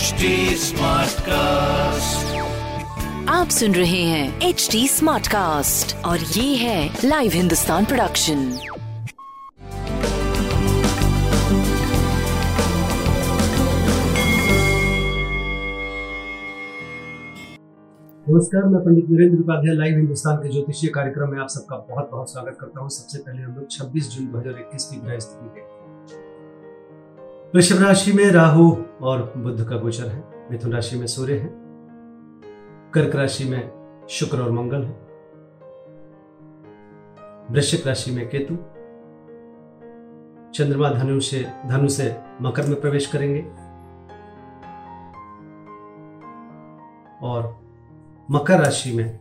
HD Smartcast. आप सुन रहे हैं एच डी स्मार्ट कास्ट और ये है लाइव हिंदुस्तान प्रोडक्शन नमस्कार मैं पंडित वीरेंद्र उपाध्याय लाइव हिंदुस्तान के ज्योतिषीय कार्यक्रम में आप सबका बहुत बहुत स्वागत करता हूँ। सबसे पहले हम लोग 26 जून 2021 की ग्रह स्थिति देखते हैं। वृषभ राशि में राहु और बुद्ध का गोचर है। मिथुन राशि में सूर्य है। कर्क राशि में शुक्र और मंगल है। वृश्चिक राशि में केतु। चंद्रमा धनु से धनु से मकर में प्रवेश करेंगे। और मकर राशि में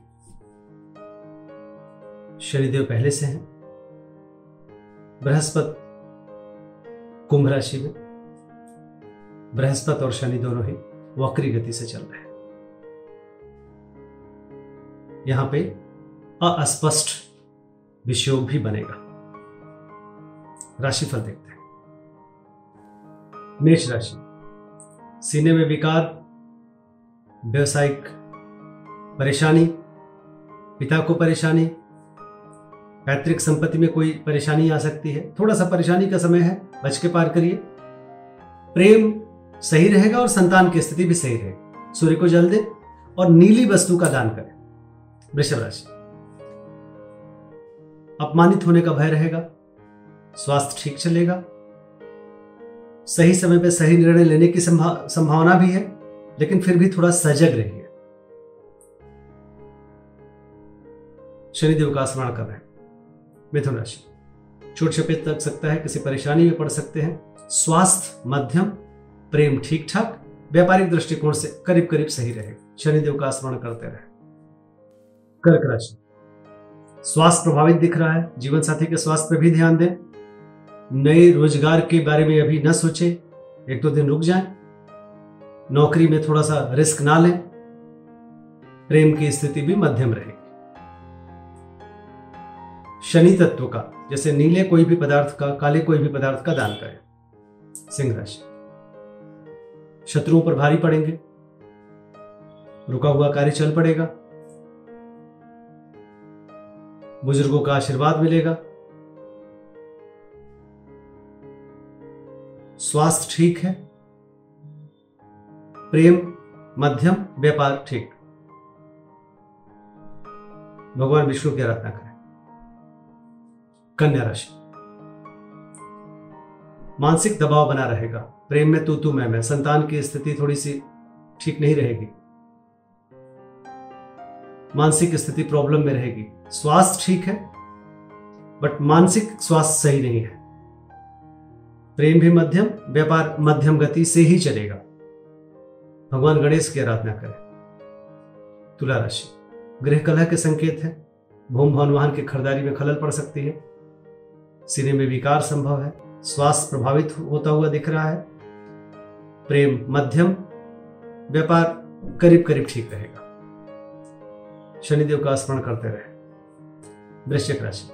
शनिदेव पहले से हैं। बृहस्पति कुंभ राशि में। बृहस्पति और शनि दोनों ही वक्री गति से चल रहे हैं। यहाँ पे अस्पष्ट विषयोग भी बनेगा। राशिफल देखते हैं। मेष राशि। सीने में विकार, व्यवसायिक परेशानी, पिता को परेशानी, पैतृक संपत्ति में कोई परेशानी आ सकती है। थोड़ा सा परेशानी का समय है, बच के पार करिए। प्रेम सही रहेगा और संतान की स्थिति भी सही रहेगी। सूर्य को जल दे और नीली वस्तु का दान करें। वृषभ राशि। अपमानित होने का भय रहेगा। स्वास्थ्य ठीक चलेगा। सही समय पे सही निर्णय लेने की संभा, संभावना भी है लेकिन फिर भी थोड़ा सजग रहिए। शनिदेव का स्मरण कर रहे हैं। मिथुन राशि। छोट चपेट लग सकता है किसी परेशानी में पड़ सकते हैं। स्वास्थ्य मध्यम प्रेम ठीक ठाक व्यापारिक दृष्टिकोण से करीब करीब सही रहेगा शनिदेव का स्मरण करते रहे। कर्क राशि। स्वास्थ्य प्रभावित दिख रहा है। जीवन साथी के स्वास्थ्य पर भी ध्यान दें। नए रोज़गार के बारे में अभी न सोचे। एक दो दिन रुक जाएँ। नौकरी में थोड़ा सा रिस्क ना लें। प्रेम की स्थिति भी मध्यम रहेगी। शनि तत्व का, जैसे नीले कोई भी पदार्थ का, काले कोई भी पदार्थ का दान करें। सिंह राशि। शत्रुओं पर भारी पड़ेंगे। रुका हुआ कार्य चल पड़ेगा। बुज़ुर्गों का आशीर्वाद मिलेगा। स्वास्थ्य ठीक है। प्रेम, मध्यम, व्यापार ठीक। भगवान विष्णु की आराधना करें। कन्या राशि। मानसिक दबाव बना रहेगा। प्रेम में तू तू मैं मैं, संतान की स्थिति थोड़ी सी ठीक नहीं रहेगी। मानसिक स्थिति प्रॉब्लम में रहेगी। स्वास्थ्य ठीक है, बट मानसिक स्वास्थ्य सही नहीं है। प्रेम भी मध्यम, व्यापार मध्यम गति से ही चलेगा। भगवान गणेश की आराधना करें। तुला राशि। गृह कलह के संकेत है। भूम भवन वाहन की खरीदारी में खलल पड़ सकती है। सिरे में विकार संभव है। स्वास्थ्य प्रभावित होता हुआ दिख रहा है। प्रेम मध्यम, व्यापार करीब करीब ठीक रहेगा। शनिदेव का स्मरण करते रहे। वृश्चिक राशि।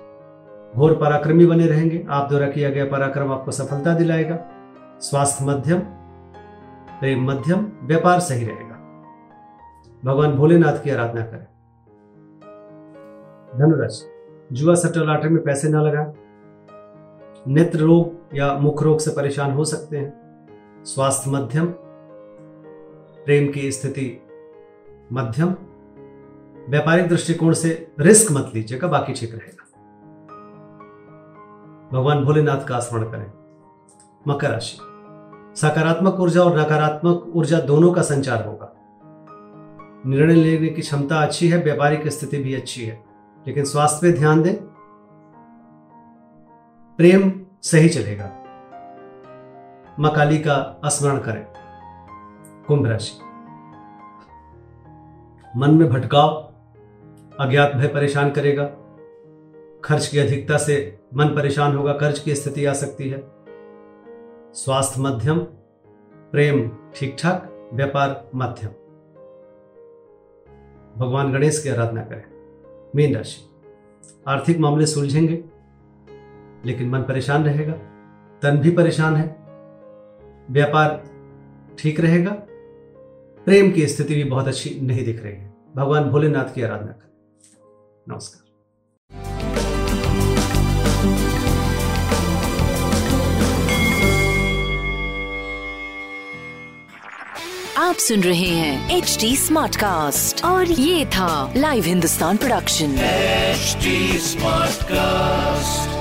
घोर पराक्रमी बने रहेंगे। आप द्वारा किया गया पराक्रम आपको सफलता दिलाएगा। स्वास्थ्य मध्यम, प्रेम मध्यम, व्यापार सही रहेगा। भगवान भोलेनाथ की आराधना करें। धनुराशि। जुआ सट्टा लॉटरी में पैसे ना लगाएँ। नेत्र रोग या मुख रोग से परेशान हो सकते हैं। स्वास्थ्य मध्यम, प्रेम की स्थिति मध्यम, व्यापारिक दृष्टिकोण से रिस्क मत लीजिएगा, बाकी ठीक रहेगा। भगवान भोलेनाथ का स्मरण करें। मकर राशि। सकारात्मक ऊर्जा और नकारात्मक ऊर्जा दोनों का संचार होगा। निर्णय लेने की क्षमता अच्छी है, व्यापारिक स्थिति भी अच्छी है, लेकिन स्वास्थ्य पे ध्यान दें। प्रेम सही चलेगा। मकाली का स्मरण करें। कुंभ राशि। मन में भटकाव, अज्ञात भय परेशान करेगा। खर्च की अधिकता से मन परेशान होगा, कर्ज की स्थिति आ सकती है। स्वास्थ्य मध्यम, प्रेम ठीक ठाक व्यापार मध्यम। भगवान गणेश की आराधना करें। मीन राशि। आर्थिक मामले सुलझेंगे लेकिन मन परेशान रहेगा तन भी परेशान है व्यापार ठीक रहेगा प्रेम की स्थिति भी बहुत अच्छी नहीं दिख रही है। भगवान भोलेनाथ की आराधना करें। नमस्कार। आप सुन रहे हैं एच डी स्मार्ट कास्ट और ये था live Hindustan production H smart Smartcast.